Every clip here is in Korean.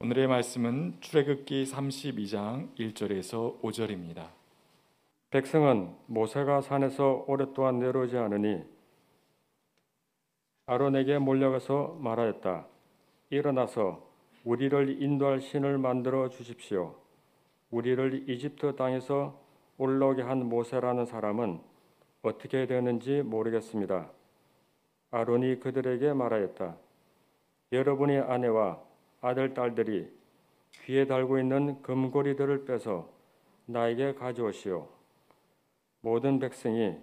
오늘의 말씀은 출애굽기 32장 1절에서 5절입니다. 백성은 모세가 산에서 오랫동안 내려오지 않으니 아론에게 몰려가서 말하였다. 일어나서 우리를 인도할 신을 만들어 주십시오. 우리를 이집트 땅에서 올라오게 한 모세라는 사람은 어떻게 되었는지 모르겠습니다. 아론이 그들에게 말하였다. 여러분의 아내와 아들 딸들이 귀에 달고 있는 금고리들을 빼서 나에게 가져오시오. 모든 백성이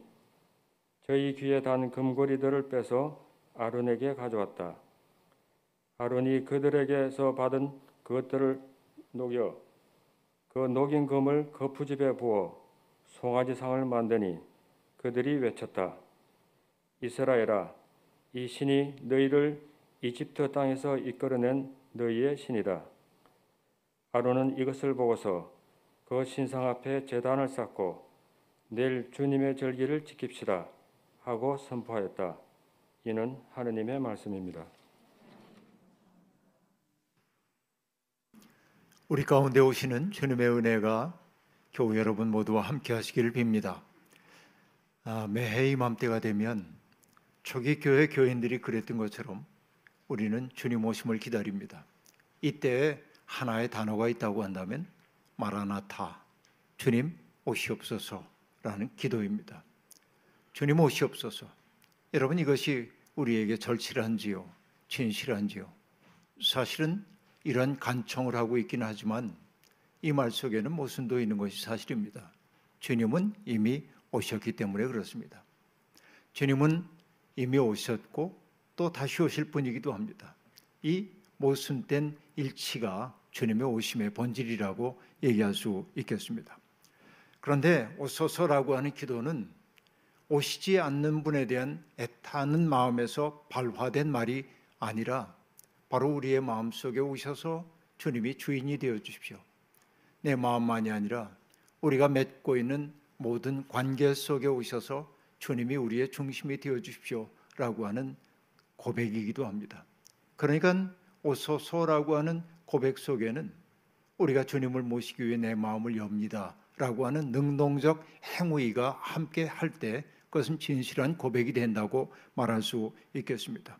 저희 귀에 단 금고리들을 빼서 아론에게 가져왔다. 아론이 그들에게서 받은 그것들을 녹여 그 녹인 금을 거푸집에 부어 송아지 상을 만드니 그들이 외쳤다. 이스라엘아, 이 신이 너희를 이집트 땅에서 이끌어낸 너희의 신이다. 아론은 이것을 보고서 그 신상 앞에 제단을 쌓고 내일 주님의 절기를 지킵시다 하고 선포하였다. 이는 하느님의 말씀입니다. 우리 가운데 오시는 주님의 은혜가 교우 여러분 모두와 함께 하시기를 빕니다. 아, 매해 이맘때가 되면 초기 교회 교인들이 그랬던 것처럼 우리는 주님 오심을 기다립니다. 이때 하나의 단어가 있다고 한다면 마라나타, 주님 오시옵소서라는 기도입니다. 주님 오시옵소서. 여러분 이것이 우리에게 절실한지요, 진실한지요. 사실은 이런 간청을 하고 있긴 하지만 이 말 속에는 모순도 있는 것이 사실입니다. 주님은 이미 오셨기 때문에 그렇습니다. 주님은 이미 오셨고 또 다시 오실 분이기도 합니다. 이 모순된 일치가 주님의 오심의 본질이라고 얘기할 수 있겠습니다. 그런데 오소서라고 하는 기도는 오시지 않는 분에 대한 애타는 마음에서 발화된 말이 아니라 바로 우리의 마음 속에 오셔서 주님이 주인이 되어 주십시오. 내 마음만이 아니라 우리가 맺고 있는 모든 관계 속에 오셔서 주님이 우리의 중심이 되어 주십시오라고 하는 고백이기도 합니다. 그러니까 오소서라고 하는 고백 속에는 우리가 주님을 모시기 위해 내 마음을 엽니다 라고 하는 능동적 행위가 함께 할 때 그것은 진실한 고백이 된다고 말할 수 있겠습니다.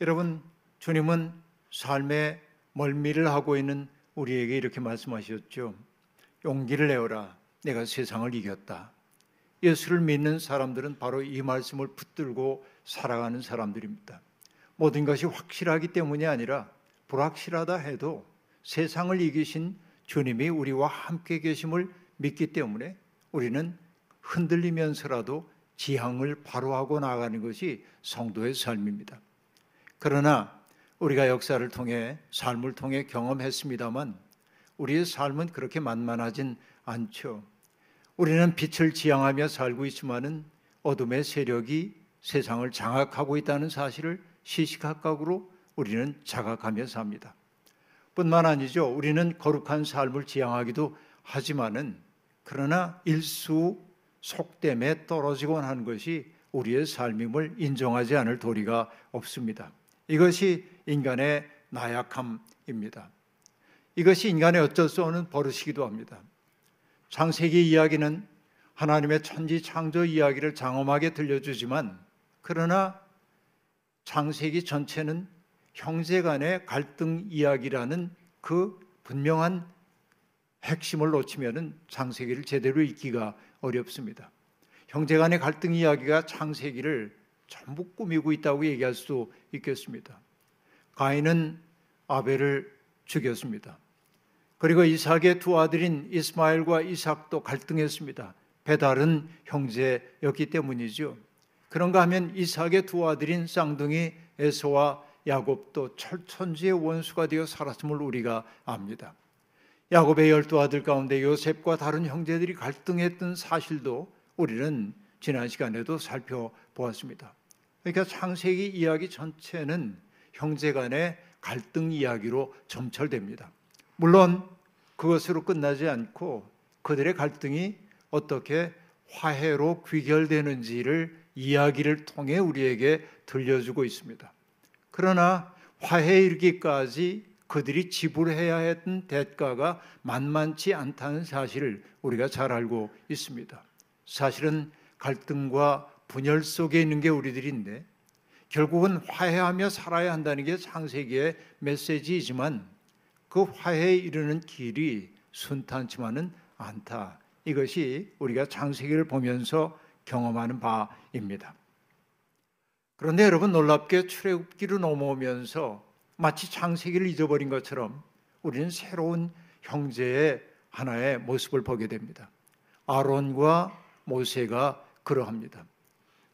여러분 주님은 삶의 멀미를 하고 있는 우리에게 이렇게 말씀하셨죠. 용기를 내어라. 내가 세상을 이겼다. 예수를 믿는 사람들은 바로 이 말씀을 붙들고 살아가는 사람들입니다. 모든 것이 확실하기 때문이 아니라 불확실하다 해도 세상을 이기신 주님이 우리와 함께 계심을 믿기 때문에 우리는 흔들리면서라도 지향을 바로하고 나가는 것이 성도의 삶입니다. 그러나 우리가 역사를 통해 삶을 통해 경험했습니다만 우리의 삶은 그렇게 만만하진 않죠. 우리는 빛을 지향하며 살고 있지만은 어둠의 세력이 세상을 장악하고 있다는 사실을 시시각각으로 우리는 자각하며 삽니다. 뿐만 아니죠. 우리는 거룩한 삶을 지향하기도 하지만은 그러나 일수 속됨에 떨어지곤 한 것이 우리의 삶임을 인정하지 않을 도리가 없습니다. 이것이 인간의 나약함입니다. 이것이 인간의 어쩔 수 없는 버릇이기도 합니다. 창세기 이야기는 하나님의 천지 창조 이야기를 장엄하게 들려주지만 그러나 창세기 전체는 형제 간의 갈등 이야기라는 그 분명한 핵심을 놓치면은 창세기를 제대로 읽기가 어렵습니다. 형제 간의 갈등 이야기가 창세기를 전부 꾸미고 있다고 얘기할 수 있겠습니다. 가인은 아벨을 죽였습니다. 그리고 이삭의 두 아들인 이스마엘과 이삭도 갈등했습니다. 배달은 형제였기 때문이죠. 그런가 하면 이삭의 두 아들인 쌍둥이 에서와 야곱도 철천지의 원수가 되어 살았음을 우리가 압니다. 야곱의 열두 아들 가운데 요셉과 다른 형제들이 갈등했던 사실도 우리는 지난 시간에도 살펴보았습니다. 그러니까 창세기 이야기 전체는 형제 간의 갈등 이야기로 점철됩니다. 물론 그것으로 끝나지 않고 그들의 갈등이 어떻게 화해로 귀결되는지를 이야기를 통해 우리에게 들려주고 있습니다. 그러나 화해 이르기까지 그들이 지불해야 했던 대가가 만만치 않다는 사실을 우리가 잘 알고 있습니다. 사실은 갈등과 분열 속에 있는 게 우리들인데 결국은 화해하며 살아야 한다는 게 창세기의 메시지이지만 그 화해에 이르는 길이 순탄치만은 않다. 이것이 우리가 창세기를 보면서 경험하는 바입니다. 그런데 여러분 놀랍게 출애굽기로 넘어오면서 마치 창세기를 잊어버린 것처럼 우리는 새로운 형제의 하나의 모습을 보게 됩니다. 아론과 모세가 그러합니다.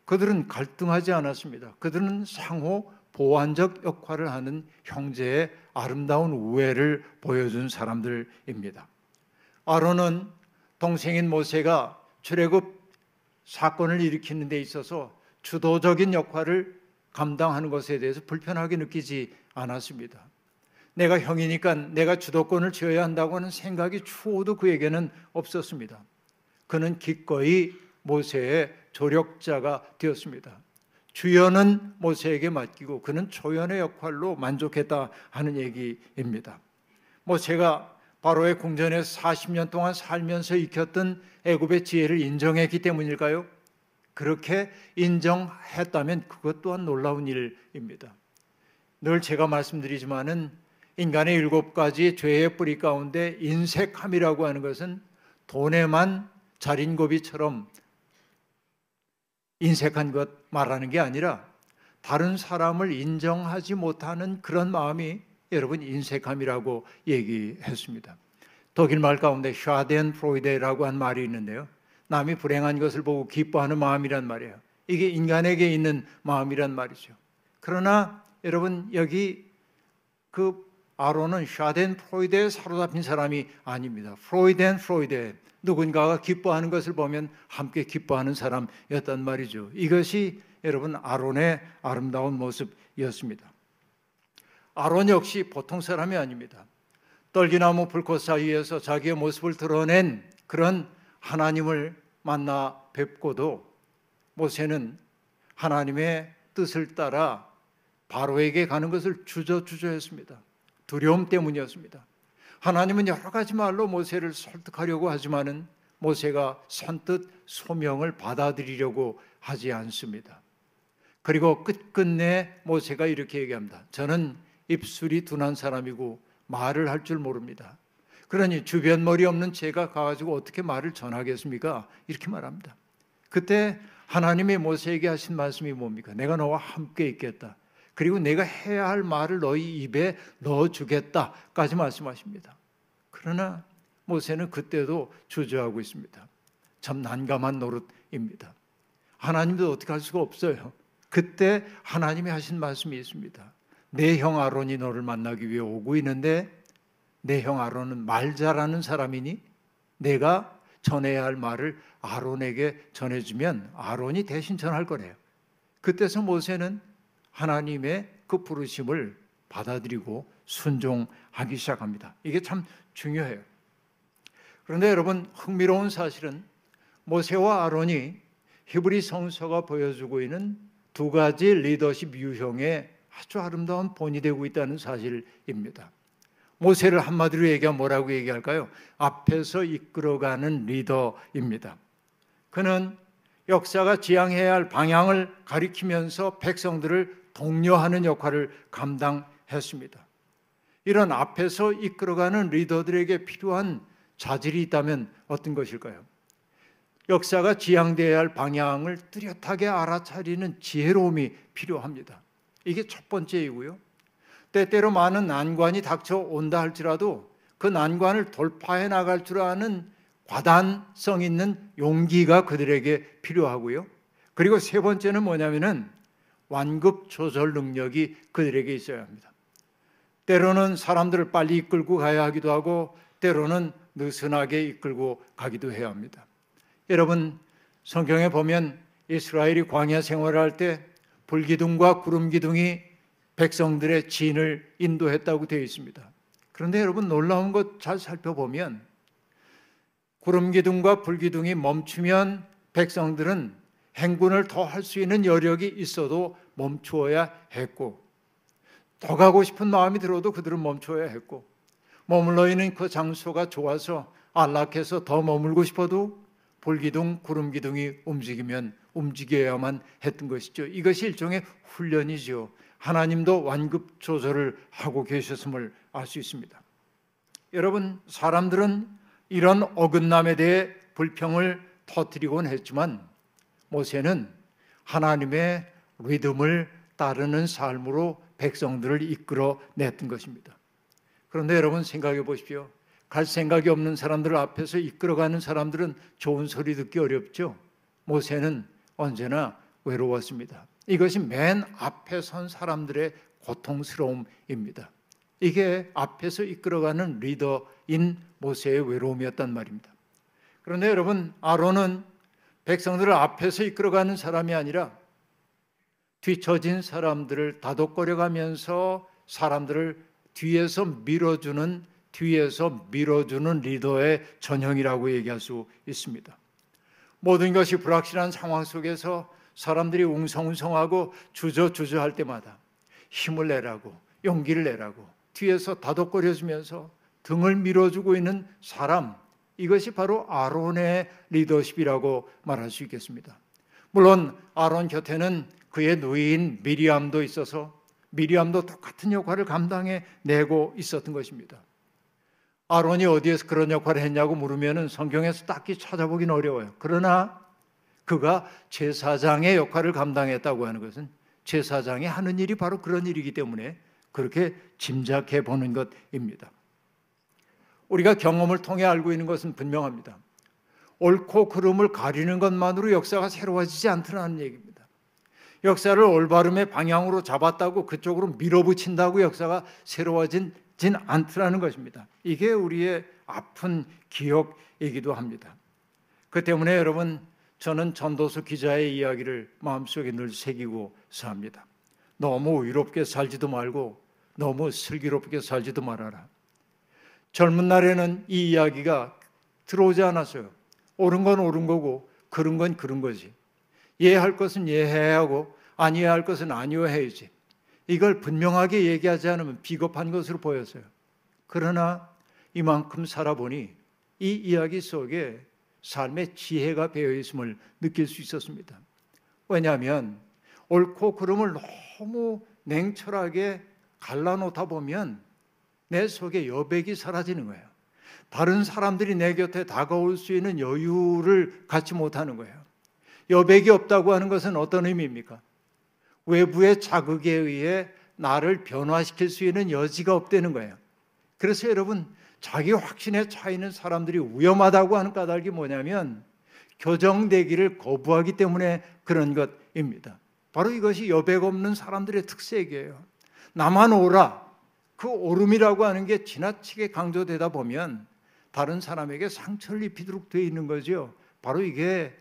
그들은 갈등하지 않았습니다. 그들은 상호 보완적 역할을 하는 형제의 아름다운 우애를 보여준 사람들입니다. 아론은 동생인 모세가 출애굽 사건을 일으키는 데 있어서 주도적인 역할을 감당하는 것에 대해서 불편하게 느끼지 않았습니다. 내가 형이니까 내가 주도권을 쥐어야 한다고 하는 생각이 추호도 그에게는 없었습니다. 그는 기꺼이 모세의 조력자가 되었습니다. 주연은 모세에게 맡기고 그는 조연의 역할로 만족했다 하는 얘기입니다. 모세가 바로의 궁전에 40년 동안 살면서 익혔던 애굽의 지혜를 인정했기 때문일까요? 그렇게 인정했다면 그것 또한 놀라운 일입니다. 늘 제가 말씀드리지만은 인간의 일곱 가지 죄의 뿌리 가운데 인색함이라고 하는 것은 돈에만 자린고비처럼 인색한 것 말하는 게 아니라 다른 사람을 인정하지 못하는 그런 마음이 여러분 인색함이라고 얘기했습니다. 독일 말 가운데 Schadenfreude라고 한 말이 있는데요. 남이 불행한 것을 보고 기뻐하는 마음이란 말이에요. 이게 인간에게 있는 마음이란 말이죠. 그러나 여러분 여기 그 아론은 Schadenfreude에 사로잡힌 사람이 아닙니다. Freudenfreude 누군가가 기뻐하는 것을 보면 함께 기뻐하는 사람이었단 말이죠. 이것이 여러분 아론의 아름다운 모습이었습니다. 아론 역시 보통 사람이 아닙니다. 떨기나무 불꽃 사이에서 자기의 모습을 드러낸 그런 하나님을 만나 뵙고도 모세는 하나님의 뜻을 따라 바로에게 가는 것을 주저주저했습니다. 두려움 때문이었습니다. 하나님은 여러 가지 말로 모세를 설득하려고 하지만은 모세가 선뜻 소명을 받아들이려고 하지 않습니다. 그리고 끝끝내 모세가 이렇게 얘기합니다. 저는 입술이 둔한 사람이고 말을 할 줄 모릅니다. 그러니 주변 머리 없는 제가 가가지고 어떻게 말을 전하겠습니까? 이렇게 말합니다. 그때 하나님의 모세에게 하신 말씀이 뭡니까? 내가 너와 함께 있겠다. 그리고 내가 해야 할 말을 너희 입에 넣어주겠다까지 말씀하십니다. 그러나 모세는 그때도 주저하고 있습니다. 참 난감한 노릇입니다. 하나님도 어떻게 할 수가 없어요. 그때 하나님이 하신 말씀이 있습니다. 내 형 아론이 너를 만나기 위해 오고 있는데 내 형 아론은 말 잘하는 사람이니 내가 전해야 할 말을 아론에게 전해주면 아론이 대신 전할 거래요. 그때서 모세는 하나님의 그 부르심을 받아들이고 순종하기 시작합니다. 이게 참 중요해요. 그런데 여러분 흥미로운 사실은 모세와 아론이 히브리 성서가 보여주고 있는 두 가지 리더십 유형의 아주 아름다운 본이 되고 있다는 사실입니다. 모세를 한마디로 얘기하면 뭐라고 얘기할까요? 앞에서 이끌어가는 리더입니다. 그는 역사가 지향해야 할 방향을 가리키면서 백성들을 독려하는 역할을 감당했습니다. 이런 앞에서 이끌어가는 리더들에게 필요한 자질이 있다면 어떤 것일까요? 역사가 지향되어야 할 방향을 뚜렷하게 알아차리는 지혜로움이 필요합니다. 이게 첫 번째이고요. 때때로 많은 난관이 닥쳐온다 할지라도 그 난관을 돌파해 나갈 줄 아는 과단성 있는 용기가 그들에게 필요하고요. 그리고 세 번째는 뭐냐면은 완급 조절 능력이 그들에게 있어야 합니다. 때로는 사람들을 빨리 이끌고 가야 하기도 하고 때로는 느슨하게 이끌고 가기도 해야 합니다. 여러분 성경에 보면 이스라엘이 광야 생활을 할 때 불기둥과 구름기둥이 백성들의 진을 인도했다고 되어 있습니다. 그런데 여러분 놀라운 것 잘 살펴보면 구름기둥과 불기둥이 멈추면 백성들은 행군을 더 할 수 있는 여력이 있어도 멈추어야 했고 더 가고 싶은 마음이 들어도 그들은 멈춰야 했고 머물러 있는 그 장소가 좋아서 안락해서 더 머물고 싶어도 볼기둥, 구름기둥이 움직이면 움직여야만 했던 것이죠. 이것이 일종의 훈련이죠. 하나님도 완급 조절을 하고 계셨음을 알 수 있습니다. 여러분, 사람들은 이런 어긋남에 대해 불평을 터뜨리곤 했지만 모세는 하나님의 리듬을 따르는 삶으로 백성들을 이끌어 냈던 것입니다. 그런데 여러분 생각해 보십시오. 갈 생각이 없는 사람들 앞에서 이끌어가는 사람들은 좋은 소리 듣기 어렵죠. 모세는 언제나 외로웠습니다. 이것이 맨 앞에 선 사람들의 고통스러움입니다. 이게 앞에서 이끌어가는 리더인 모세의 외로움이었단 말입니다. 그런데 여러분, 아론은 백성들을 앞에서 이끌어가는 사람이 아니라 뒤처진 사람들을 다독거려가면서 사람들을 뒤에서 밀어주는 뒤에서 밀어주는 리더의 전형이라고 얘기할 수 있습니다. 모든 것이 불확실한 상황 속에서 사람들이 웅성웅성하고 주저주저할 때마다 힘을 내라고 용기를 내라고 뒤에서 다독거려주면서 등을 밀어주고 있는 사람 이것이 바로 아론의 리더십이라고 말할 수 있겠습니다. 물론 아론 곁에는 그의 누이인 미리암도 있어서 미리암도 똑같은 역할을 감당해 내고 있었던 것입니다. 아론이 어디에서 그런 역할을 했냐고 물으면 성경에서 딱히 찾아보긴 어려워요. 그러나 그가 제사장의 역할을 감당했다고 하는 것은 제사장이 하는 일이 바로 그런 일이기 때문에 그렇게 짐작해 보는 것입니다. 우리가 경험을 통해 알고 있는 것은 분명합니다. 옳고 그름을 가리는 것만으로 역사가 새로워지지 않더라는 얘기입니다. 역사를 올바름의 방향으로 잡았다고 그쪽으로 밀어붙인다고 역사가 새로워진 않더라는 것입니다. 이게 우리의 아픈 기억이기도 합니다. 그 때문에 여러분 저는 전도서 기자의 이야기를 마음속에 늘 새기고 삽니다. 너무 위롭게 살지도 말고 너무 슬기롭게 살지도 말아라. 젊은 날에는 이 이야기가 들어오지 않았어요. 옳은 건 옳은 거고 그런 건 그런 거지. 이해할 것은 이해해야 하고 아니해야 할 것은 아니해야지. 이걸 분명하게 얘기하지 않으면 비겁한 것으로 보였어요. 그러나 이만큼 살아보니 이 이야기 속에 삶의 지혜가 배어 있음을 느낄 수 있었습니다. 왜냐하면 옳고 그름을 너무 냉철하게 갈라놓다 보면 내 속에 여백이 사라지는 거예요. 다른 사람들이 내 곁에 다가올 수 있는 여유를 갖지 못하는 거예요. 여백이 없다고 하는 것은 어떤 의미입니까? 외부의 자극에 의해 나를 변화시킬 수 있는 여지가 없다는 거예요. 그래서 여러분, 자기 확신에 차 있는 사람들이 위험하다고 하는 까닭이 뭐냐면 교정되기를 거부하기 때문에 그런 것입니다. 바로 이것이 여백 없는 사람들의 특색이에요. 나만 오라. 그 오름이라고 하는 게 지나치게 강조되다 보면 다른 사람에게 상처를 입히도록 되어 있는 거죠. 바로 이게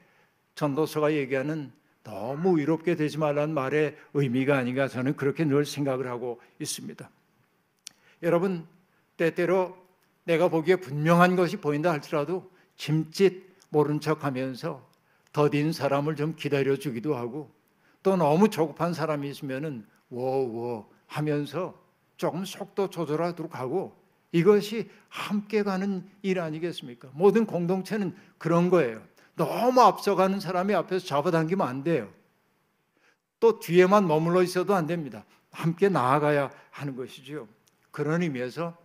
전도서가 얘기하는 너무 위롭게 되지 말라는 말의 의미가 아닌가 저는 그렇게 늘 생각을 하고 있습니다. 여러분 때때로 내가 보기에 분명한 것이 보인다 할지라도 짐짓 모른 척하면서 더딘 사람을 좀 기다려 주기도 하고 또 너무 조급한 사람이 있으면은 워워 하면서 조금 속도 조절하도록 하고 이것이 함께 가는 일 아니겠습니까? 모든 공동체는 그런 거예요. 너무 앞서가는 사람이 앞에서 잡아당기면 안 돼요. 또 뒤에만 머물러 있어도 안 됩니다. 함께 나아가야 하는 것이죠. 그런 의미에서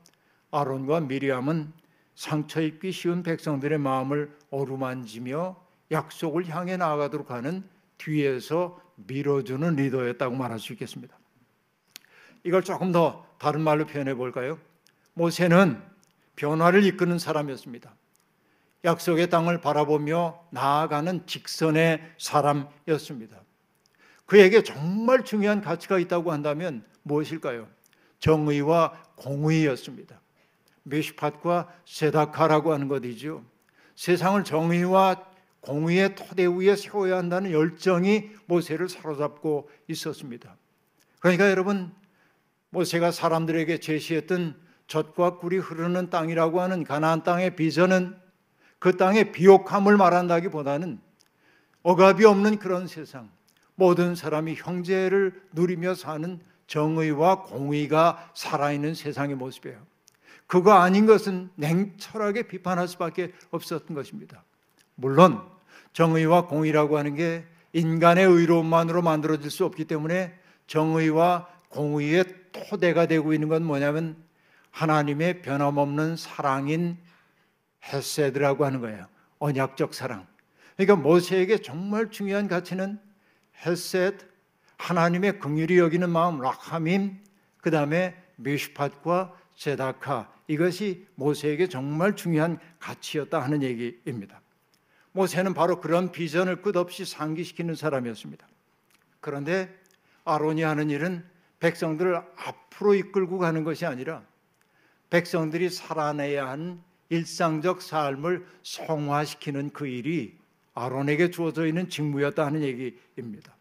아론과 미리암은 상처 입기 쉬운 백성들의 마음을 어루만지며 약속을 향해 나아가도록 하는 뒤에서 밀어주는 리더였다고 말할 수 있겠습니다. 이걸 조금 더 다른 말로 표현해 볼까요? 모세는 변화를 이끄는 사람이었습니다. 약속의 땅을 바라보며 나아가는 직선의 사람이었습니다. 그에게 정말 중요한 가치가 있다고 한다면 무엇일까요? 정의와 공의였습니다. 메시팟과 세다카라고 하는 것이죠. 세상을 정의와 공의의 토대 위에 세워야 한다는 열정이 모세를 사로잡고 있었습니다. 그러니까 여러분 모세가 사람들에게 제시했던 젖과 꿀이 흐르는 땅이라고 하는 가나안 땅의 비전은 그 땅의 비옥함을 말한다기보다는 억압이 없는 그런 세상, 모든 사람이 형제를 누리며 사는 정의와 공의가 살아있는 세상의 모습이에요. 그거 아닌 것은 냉철하게 비판할 수밖에 없었던 것입니다. 물론 정의와 공의라고 하는 게 인간의 의로움만으로 만들어질 수 없기 때문에 정의와 공의의 토대가 되고 있는 건 뭐냐면 하나님의 변함없는 사랑인 헤세드라고 하는 거예요. 언약적 사랑. 그러니까 모세에게 정말 중요한 가치는 헤세드, 하나님의 긍휼히 여기는 마음 라하밈, 그 다음에 미슈팟과 제다카 이것이 모세에게 정말 중요한 가치였다 하는 얘기입니다. 모세는 바로 그런 비전을 끝없이 상기시키는 사람이었습니다. 그런데 아론이 하는 일은 백성들을 앞으로 이끌고 가는 것이 아니라 백성들이 살아내야 하는 일상적 삶을 성화시키는 그 일이 아론에게 주어져 있는 직무였다 하는 얘기입니다.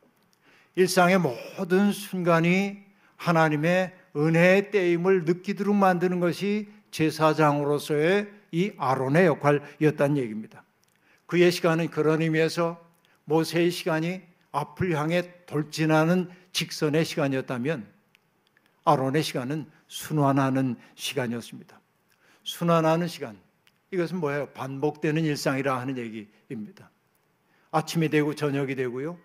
일상의 모든 순간이 하나님의 은혜의 때임을 느끼도록 만드는 것이 제사장으로서의 이 아론의 역할이었다는 얘기입니다. 그의 시간은 그런 의미에서 모세의 시간이 앞을 향해 돌진하는 직선의 시간이었다면 아론의 시간은 순환하는 시간이었습니다. 순환하는 시간. 이것은 뭐예요? 반복되는 일상이라 하는 얘기입니다. 아침이 되고 저녁이 되고요.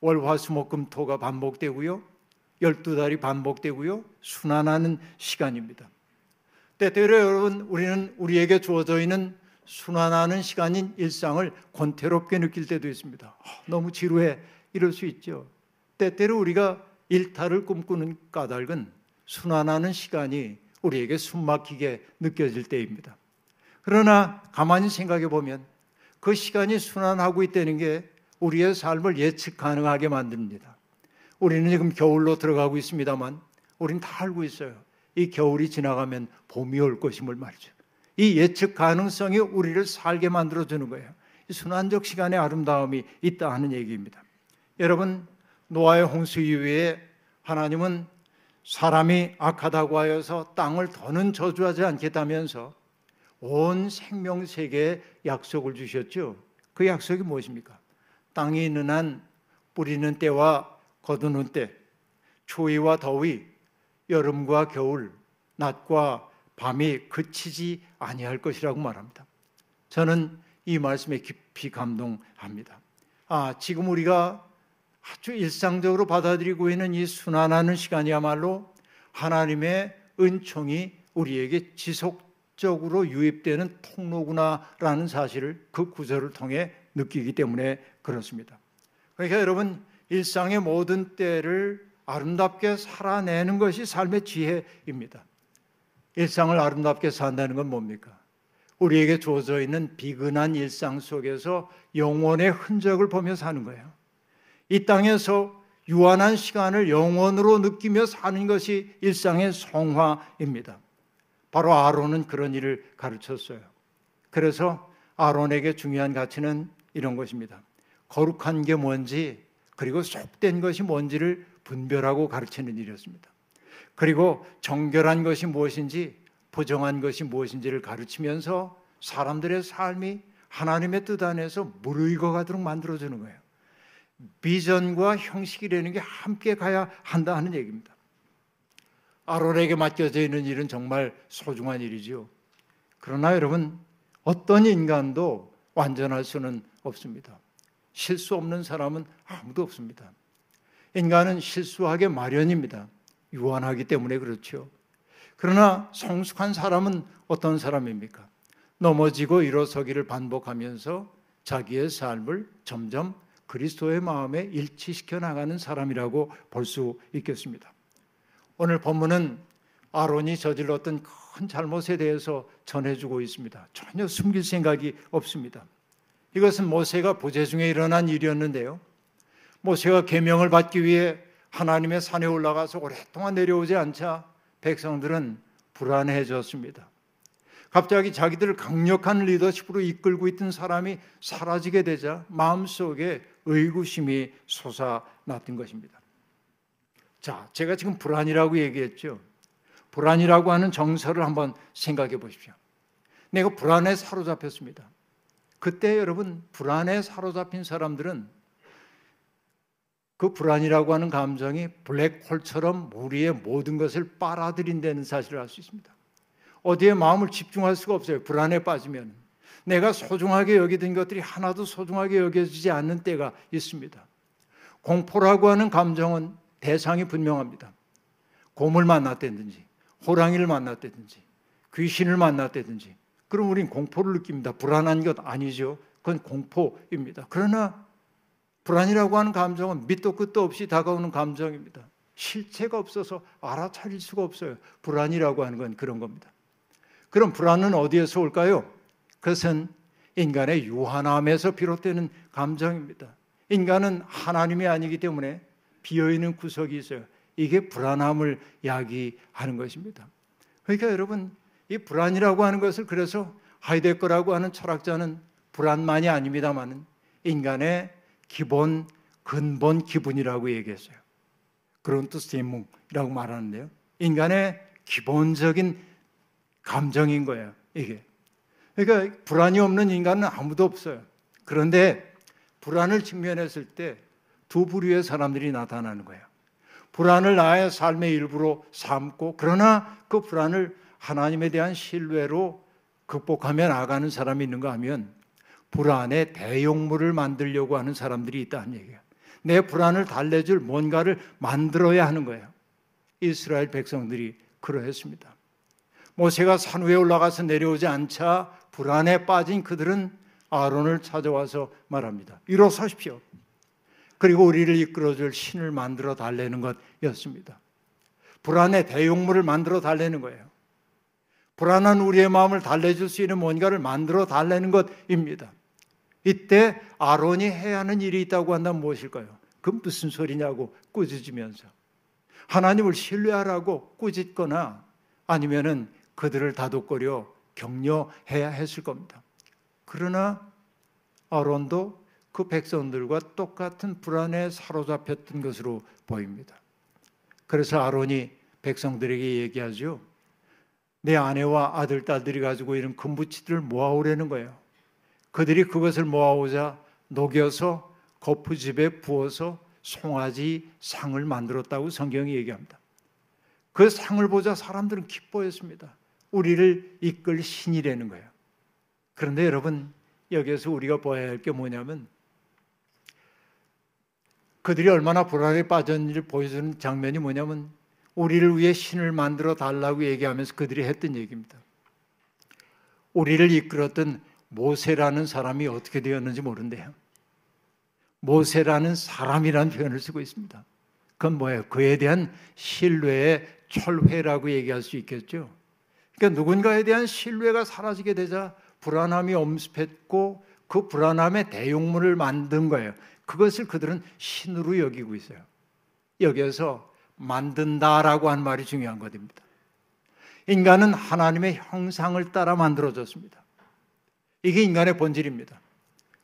월 화 수 목 금 토가 반복되고요. 열두 달이 반복되고요. 순환하는 시간입니다. 때때로 여러분 우리는 우리에게 주어져 있는 순환하는 시간인 일상을 권태롭게 느낄 때도 있습니다. 아, 너무 지루해 이럴 수 있죠. 때때로 우리가 일탈을 꿈꾸는 까닭은 순환하는 시간이 우리에게 숨막히게 느껴질 때입니다. 그러나 가만히 생각해 보면 그 시간이 순환하고 있다는 게 우리의 삶을 예측 가능하게 만듭니다. 우리는 지금 겨울로 들어가고 있습니다만 우리는 다 알고 있어요. 이 겨울이 지나가면 봄이 올 것임을 말이죠. 이 예측 가능성이 우리를 살게 만들어 주는 거예요. 순환적 시간의 아름다움이 있다 하는 얘기입니다. 여러분 노아의 홍수 이후에 하나님은 사람이 악하다고 하여서 땅을 더는 저주하지 않겠다면서 온 생명 세계에 약속을 주셨죠. 그 약속이 무엇입니까? 땅이 있는 한 뿌리는 때와 거두는 때, 추위와 더위, 여름과 겨울, 낮과 밤이 그치지 아니할 것이라고 말합니다. 저는 이 말씀에 깊이 감동합니다. 아, 지금 우리가 아주 일상적으로 받아들이고 있는 이 순환하는 시간이야말로 하나님의 은총이 우리에게 지속적으로 유입되는 통로구나라는 사실을 그 구절을 통해 느끼기 때문에 그렇습니다. 그러니까 여러분 일상의 모든 때를 아름답게 살아내는 것이 삶의 지혜입니다. 일상을 아름답게 산다는 건 뭡니까? 우리에게 주어져 있는 비근한 일상 속에서 영원의 흔적을 보며 사는 거예요. 이 땅에서 유한한 시간을 영원으로 느끼며 사는 것이 일상의 성화입니다. 바로 아론은 그런 일을 가르쳤어요. 그래서 아론에게 중요한 가치는 이런 것입니다. 거룩한 게 뭔지 그리고 속된 것이 뭔지를 분별하고 가르치는 일이었습니다. 그리고 정결한 것이 무엇인지 부정한 것이 무엇인지를 가르치면서 사람들의 삶이 하나님의 뜻 안에서 무르익어 가도록 만들어주는 거예요. 비전과 형식이라는 게 함께 가야 한다 하는 얘기입니다. 아론에게 맡겨져 있는 일은 정말 소중한 일이죠. 그러나 여러분, 어떤 인간도 완전할 수는 없습니다. 실수 없는 사람은 아무도 없습니다. 인간은 실수하게 마련입니다. 유한하기 때문에 그렇죠. 그러나 성숙한 사람은 어떤 사람입니까? 넘어지고 일어서기를 반복하면서 자기의 삶을 점점 그리스도의 마음에 일치시켜 나가는 사람이라고 볼 수 있겠습니다. 오늘 본문은 아론이 저질렀던 큰 잘못에 대해서 전해주고 있습니다. 전혀 숨길 생각이 없습니다. 이것은 모세가 부재 중에 일어난 일이었는데요. 모세가 계명을 받기 위해 하나님의 산에 올라가서 오랫동안 내려오지 않자 백성들은 불안해졌습니다. 갑자기 자기들을 강력한 리더십으로 이끌고 있던 사람이 사라지게 되자 마음속에 의구심이 솟아났던 것입니다. 자, 제가 지금 불안이라고 얘기했죠. 불안이라고 하는 정서를 한번 생각해 보십시오. 내가 불안에 사로잡혔습니다. 그때 여러분 불안에 사로잡힌 사람들은 그 불안이라고 하는 감정이 블랙홀처럼 우리의 모든 것을 빨아들인다는 사실을 알 수 있습니다. 어디에 마음을 집중할 수가 없어요. 불안에 빠지면 내가 소중하게 여기던 것들이 하나도 소중하게 여겨지지 않는 때가 있습니다. 공포라고 하는 감정은 대상이 분명합니다. 곰을 만났다든지 호랑이를 만났다든지 귀신을 만났다든지 그럼 우린 공포를 느낍니다. 불안한 것 아니죠. 그건 공포입니다. 그러나 불안이라고 하는 감정은 밑도 끝도 없이 다가오는 감정입니다. 실체가 없어서 알아차릴 수가 없어요. 불안이라고 하는 건 그런 겁니다. 그럼 불안은 어디에서 올까요? 그것은 인간의 유한함에서 비롯되는 감정입니다. 인간은 하나님이 아니기 때문에 비어있는 구석이 있어요. 이게 불안함을 야기하는 것입니다. 그러니까 여러분, 이 불안이라고 하는 것을 그래서 하이데거라고 하는 철학자는 불안만이 아닙니다만은 인간의 기본 근본 기분이라고 얘기했어요. 그론트스티문이라고 말하는데요. 인간의 기본적인 감정인 거예요. 이게. 그러니까 불안이 없는 인간은 아무도 없어요. 그런데 불안을 직면했을 때 두 부류의 사람들이 나타나는 거예요. 불안을 나의 삶의 일부로 삼고 그러나 그 불안을 하나님에 대한 신뢰로 극복하며 나가는 사람이 있는가 하면 불안의 대용물을 만들려고 하는 사람들이 있다는 얘기예요. 내 불안을 달래줄 뭔가를 만들어야 하는 거예요. 이스라엘 백성들이 그러했습니다. 모세가 산 위에 올라가서 내려오지 않자 불안에 빠진 그들은 아론을 찾아와서 말합니다. 일어서십시오. 그리고 우리를 이끌어줄 신을 만들어 달래는 것이었습니다. 불안의 대용물을 만들어 달래는 거예요. 불안한 우리의 마음을 달래줄 수 있는 뭔가를 만들어 달래는 것입니다. 이때 아론이 해야 하는 일이 있다고 한다면 무엇일까요? 그 무슨 소리냐고 꾸짖으면서 하나님을 신뢰하라고 꾸짖거나 아니면은 그들을 다독거려 격려해야 했을 겁니다. 그러나 아론도 그 백성들과 똑같은 불안에 사로잡혔던 것으로 보입니다. 그래서 아론이 백성들에게 얘기하죠. 내 아내와 아들, 딸들이 가지고 있는 금부치들을 모아오라는 거예요. 그들이 그것을 모아오자 녹여서 거푸집에 부어서 송아지 상을 만들었다고 성경이 얘기합니다. 그 상을 보자 사람들은 기뻐했습니다. 우리를 이끌 신이라는 거예요. 그런데 여러분, 여기에서 우리가 봐야 할 게 뭐냐면 그들이 얼마나 불안에 빠졌는지를 보여주는 장면이 뭐냐면 우리를 위해 신을 만들어 달라고 얘기하면서 그들이 했던 얘기입니다. 우리를 이끌었던 모세라는 사람이 어떻게 되었는지 모른대요. 모세라는 사람이라는 표현을 쓰고 있습니다. 그건 뭐예요? 그에 대한 신뢰의 철회라고 얘기할 수 있겠죠. 그러니까 누군가에 대한 신뢰가 사라지게 되자 불안함이 엄습했고 그 불안함의 대용물을 만든 거예요. 그것을 그들은 신으로 여기고 있어요. 여기서 만든다라고 한 말이 중요한 것입니다. 인간은 하나님의 형상을 따라 만들어졌습니다. 이게 인간의 본질입니다.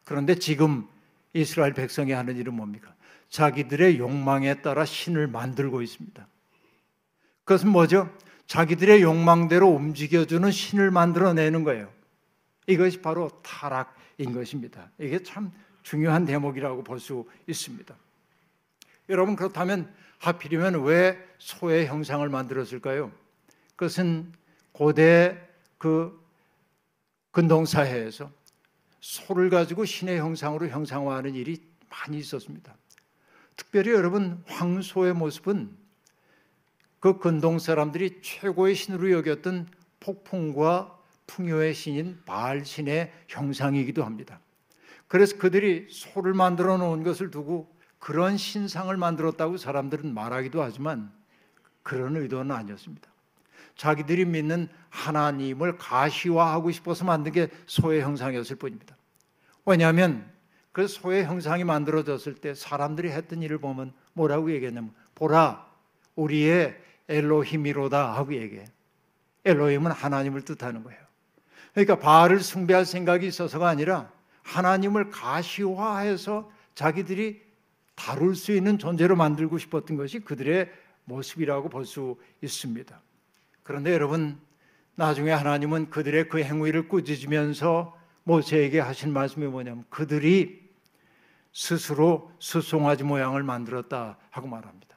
그런데 지금 이스라엘 백성이 하는 일은 뭡니까? 자기들의 욕망에 따라 신을 만들고 있습니다. 그것은 뭐죠? 자기들의 욕망대로 움직여주는 신을 만들어내는 거예요. 이것이 바로 타락인 것입니다. 이게 참 중요한 대목이라고 볼 수 있습니다. 여러분 그렇다면 하필이면 왜 소의 형상을 만들었을까요? 그것은 고대 그 근동 사회에서 소를 가지고 신의 형상으로 형상화하는 일이 많이 있었습니다. 특별히 여러분 황소의 모습은 그 근동 사람들이 최고의 신으로 여겼던 폭풍과 풍요의 신인 바알 신의 형상이기도 합니다. 그래서 그들이 소를 만들어 놓은 것을 두고 그런 신상을 만들었다고 사람들은 말하기도 하지만 그런 의도는 아니었습니다. 자기들이 믿는 하나님을 가시화하고 싶어서 만든 게 소의 형상이었을 뿐입니다. 왜냐하면 그 소의 형상이 만들어졌을 때 사람들이 했던 일을 보면 뭐라고 얘기했냐면 보라 우리의 엘로힘이로다 하고 얘기해. 엘로힘은 하나님을 뜻하는 거예요. 그러니까 바알을 숭배할 생각이 있어서가 아니라 하나님을 가시화해서 자기들이 다룰 수 있는 존재로 만들고 싶었던 것이 그들의 모습이라고 볼 수 있습니다. 그런데 여러분 나중에 하나님은 그들의 그 행위를 꾸짖으면서 모세에게 하신 말씀이 뭐냐면 그들이 스스로 수송아지 모양을 만들었다 하고 말합니다.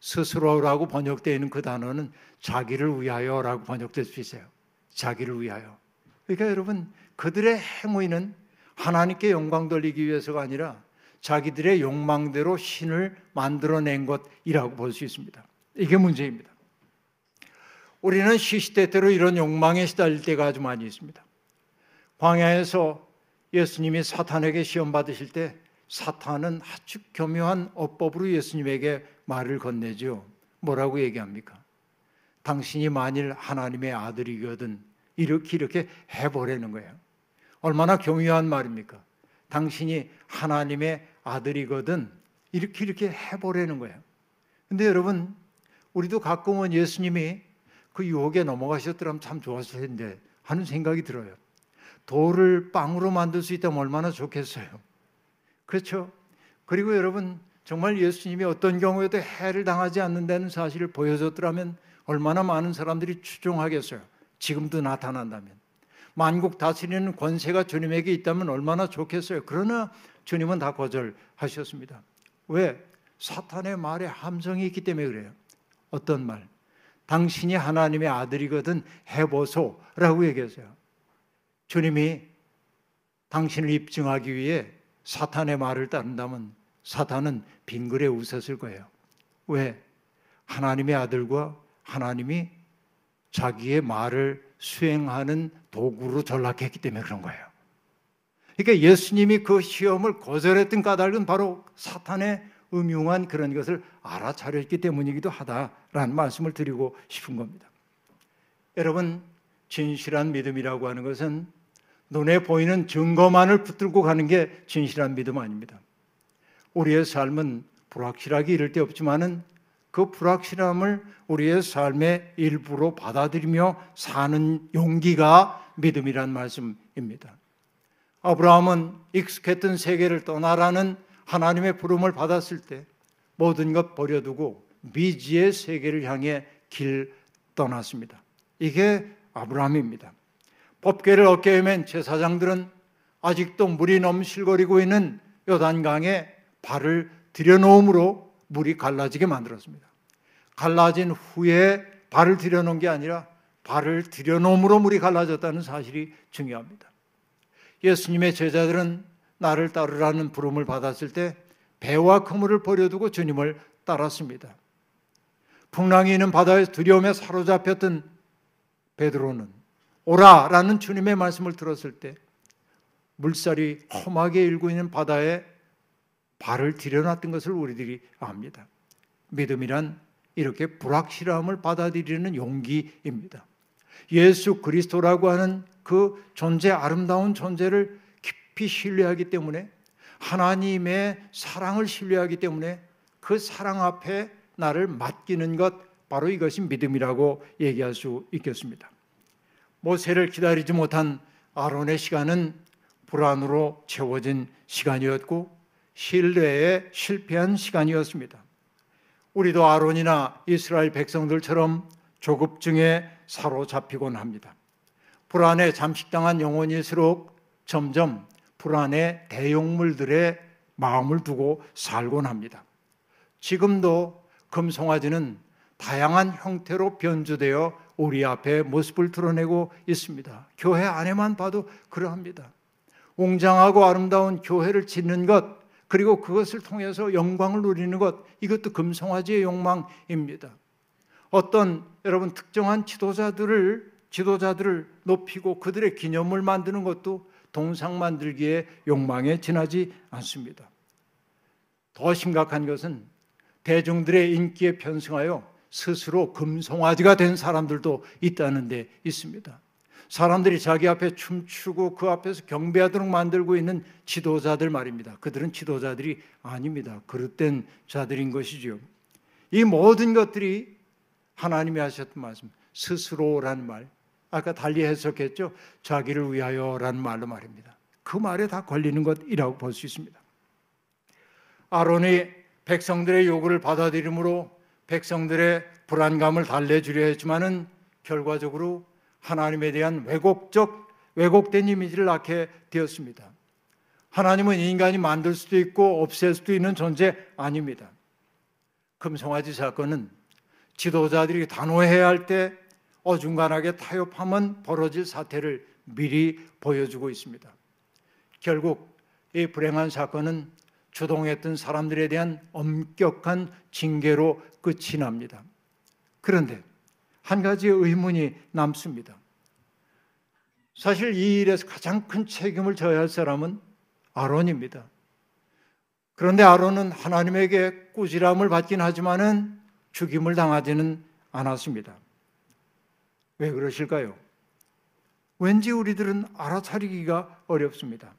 스스로라고 번역되어 있는 그 단어는 자기를 위하여라고 번역될 수 있어요. 자기를 위하여. 그러니까 여러분 그들의 행위는 하나님께 영광 돌리기 위해서가 아니라 자기들의 욕망대로 신을 만들어낸 것이라고 볼 수 있습니다. 이게 문제입니다. 우리는 시시때때로 이런 욕망에 시달릴 때가 아주 많이 있습니다. 광야에서 예수님이 사탄에게 시험 받으실 때 사탄은 아주 교묘한 어법으로 예수님에게 말을 건네죠. 뭐라고 얘기합니까? 당신이 만일 하나님의 아들이거든 이렇게 이렇게 해보라는 거예요. 얼마나 교묘한 말입니까? 당신이 하나님의 아들이거든 이렇게 이렇게 해보라는 거예요. 근데 여러분 우리도 가끔은 예수님이 그 유혹에 넘어가셨더라면 참 좋았을 텐데 하는 생각이 들어요. 돌을 빵으로 만들 수 있다면 얼마나 좋겠어요. 그렇죠? 그리고 여러분 정말 예수님이 어떤 경우에도 해를 당하지 않는다는 사실을 보여줬더라면 얼마나 많은 사람들이 추종하겠어요. 지금도 나타난다면. 만국 다스리는 권세가 주님에게 있다면 얼마나 좋겠어요. 그러나 주님은 다 거절하셨습니다. 왜? 사탄의 말에 함성이 있기 때문에 그래요. 어떤 말? 당신이 하나님의 아들이거든 해보소라고 얘기했어요. 주님이 당신을 입증하기 위해 사탄의 말을 따른다면 사탄은 빙글에 웃었을 거예요. 왜? 하나님의 아들과 하나님이 자기의 말을 수행하는 도구로 전락했기 때문에 그런 거예요. 그러니까 예수님이 그 시험을 거절했던 까닭은 바로 사탄의 음흉한 그런 것을 알아차렸기 때문이기도 하다라는 말씀을 드리고 싶은 겁니다. 여러분, 진실한 믿음이라고 하는 것은 눈에 보이는 증거만을 붙들고 가는 게 진실한 믿음 아닙니다. 우리의 삶은 불확실하기 이를 데 없지만은 그 불확실함을 우리의 삶의 일부로 받아들이며 사는 용기가 믿음이란 말씀입니다. 아브라함은 익숙했던 세계를 떠나라는 하나님의 부름을 받았을 때 모든 것 버려두고 미지의 세계를 향해 길 떠났습니다. 이게 아브라함입니다. 법궤를 어깨에 맨 제사장들은 아직도 물이 넘실거리고 있는 요단강에 발을 들여놓음으로 물이 갈라지게 만들었습니다. 갈라진 후에 발을 들여놓은 게 아니라 발을 들여놓음으로 물이 갈라졌다는 사실이 중요합니다. 예수님의 제자들은 나를 따르라는 부름을 받았을 때 배와 그물을 버려두고 주님을 따랐습니다. 풍랑이 있는 바다에서 두려움에 사로잡혔던 베드로는 오라라는 주님의 말씀을 들었을 때 물살이 험하게 일고 있는 바다에 발을 들여놨던 것을 우리들이 압니다. 믿음이란 이렇게 불확실함을 받아들이는 용기입니다. 예수 그리스도라고 하는 그 존재, 아름다운 존재를 깊이 신뢰하기 때문에 하나님의 사랑을 신뢰하기 때문에 그 사랑 앞에 나를 맡기는 것, 바로 이것이 믿음이라고 얘기할 수 있겠습니다. 모세를 기다리지 못한 아론의 시간은 불안으로 채워진 시간이었고 신뢰에 실패한 시간이었습니다. 우리도 아론이나 이스라엘 백성들처럼 조급증에 사로잡히곤 합니다. 불안에 잠식당한 영혼일수록 점점 불안의 대용물들의 마음을 두고 살곤 합니다. 지금도 금송아지는 다양한 형태로 변주되어 우리 앞에 모습을 드러내고 있습니다. 교회 안에만 봐도 그러합니다. 웅장하고 아름다운 교회를 짓는 것, 그리고 그것을 통해서 영광을 누리는 것, 이것도 금송아지의 욕망입니다. 어떤 여러분 특정한 지도자들을 지도자들을 높이고 그들의 기념을 만드는 것도 동상 만들기의 욕망에 지나지 않습니다. 더 심각한 것은 대중들의 인기에 편승하여 스스로 금송아지가 된 사람들도 있다는 데 있습니다. 사람들이 자기 앞에 춤추고 그 앞에서 경배하도록 만들고 있는 지도자들 말입니다. 그들은 지도자들이 아닙니다. 그릇된 자들인 것이죠. 이 모든 것들이 하나님이 하셨던 말씀, 스스로라는 말, 아까 달리 해석했죠. 자기를 위하여라는 말로 말입니다. 그 말에 다 걸리는 것이라고 볼 수 있습니다. 아론이 백성들의 요구를 받아들이므로 백성들의 불안감을 달래주려 했지만은 결과적으로 하나님에 대한 왜곡적 왜곡된 이미지를 낳게 되었습니다. 하나님은 인간이 만들 수도 있고 없앨 수도 있는 존재 아닙니다. 금송아지 사건은 지도자들이 단호해야 할 때 어중간하게 타협하면 벌어질 사태를 미리 보여주고 있습니다. 결국 이 불행한 사건은 주동했던 사람들에 대한 엄격한 징계로 끝이 납니다. 그런데 한 가지 의문이 남습니다. 사실 이 일에서 가장 큰 책임을 져야 할 사람은 아론입니다. 그런데 아론은 하나님에게 꾸지람을 받긴 하지만은 죽임을 당하지는 않았습니다. 왜 그러실까요? 왠지 우리들은 알아차리기가 어렵습니다.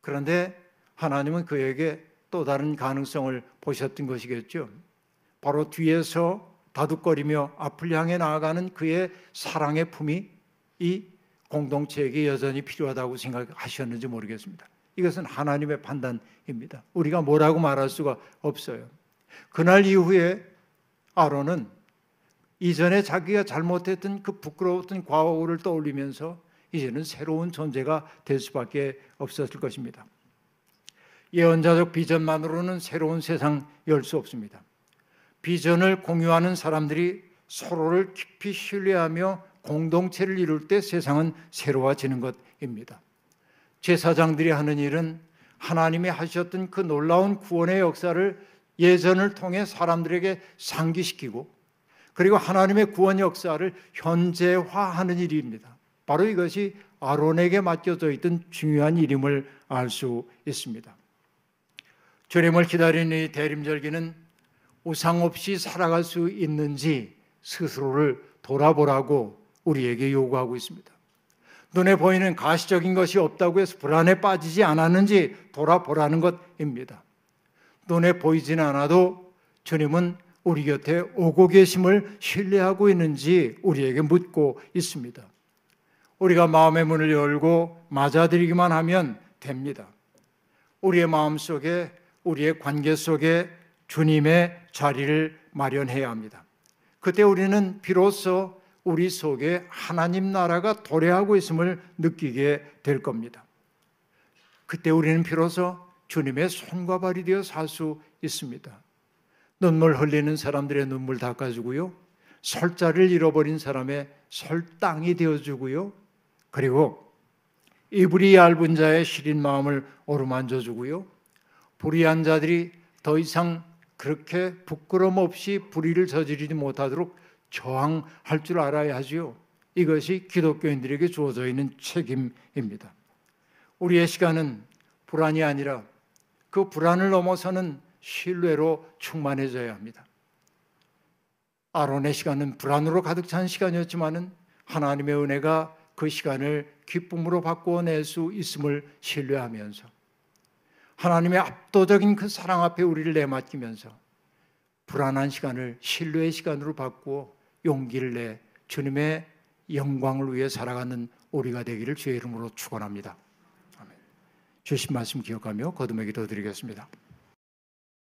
그런데 하나님은 그에게 또 다른 가능성을 보셨던 것이겠죠. 바로 뒤에서 다독거리며 앞을 향해 나아가는 그의 사랑의 품이 이 공동체에게 여전히 필요하다고 생각하셨는지 모르겠습니다. 이것은 하나님의 판단입니다. 우리가 뭐라고 말할 수가 없어요. 그날 이후에 아론은 이전에 자기가 잘못했던 그 부끄러웠던 과거를 떠올리면서 이제는 새로운 존재가 될 수밖에 없었을 것입니다. 예언자적 비전만으로는 새로운 세상 열 수 없습니다. 비전을 공유하는 사람들이 서로를 깊이 신뢰하며 공동체를 이룰 때 세상은 새로워지는 것입니다. 제사장들이 하는 일은 하나님이 하셨던 그 놀라운 구원의 역사를 예전을 통해 사람들에게 상기시키고 그리고 하나님의 구원 역사를 현재화하는 일입니다. 바로 이것이 아론에게 맡겨져 있던 중요한 일임을 알 수 있습니다. 주님을 기다리는 이 대림절기는 우상 없이 살아갈 수 있는지 스스로를 돌아보라고 우리에게 요구하고 있습니다. 눈에 보이는 가시적인 것이 없다고 해서 불안에 빠지지 않았는지 돌아보라는 것입니다. 눈에 보이지는 않아도 주님은 우리 곁에 오고 계심을 신뢰하고 있는지 우리에게 묻고 있습니다. 우리가 마음의 문을 열고 맞아들이기만 하면 됩니다. 우리의 마음 속에, 우리의 관계 속에 주님의 자리를 마련해야 합니다. 그때 우리는 비로소 우리 속에 하나님 나라가 도래하고 있음을 느끼게 될 겁니다. 그때 우리는 비로소 주님의 손과 발이 되어 살 수 있습니다. 눈물 흘리는 사람들의 눈물 닦아주고요. 설자를 잃어버린 사람의 설땅이 되어주고요. 그리고 이불이 얇은 자의 시린 마음을 어루만져 주고요. 불의한 자들이 더 이상 그렇게 부끄럼 없이 불의를 저지르지 못하도록 저항할 줄 알아야 하지요. 이것이 기독교인들에게 주어져 있는 책임입니다. 우리의 시간은 불안이 아니라 그 불안을 넘어서는 신뢰로 충만해져야 합니다. 아론의 시간은 불안으로 가득 찬 시간이었지만은 하나님의 은혜가 그 시간을 기쁨으로 바꾸어 낼 수 있음을 신뢰하면서 하나님의 압도적인 그 사랑 앞에 우리를 내맡기면서 불안한 시간을 신뢰의 시간으로 바꾸어 용기를 내 주님의 영광을 위해 살아가는 우리가 되기를 주의 이름으로 축원합니다. 주신 말씀 기억하며 거듭의 기도 드리겠습니다.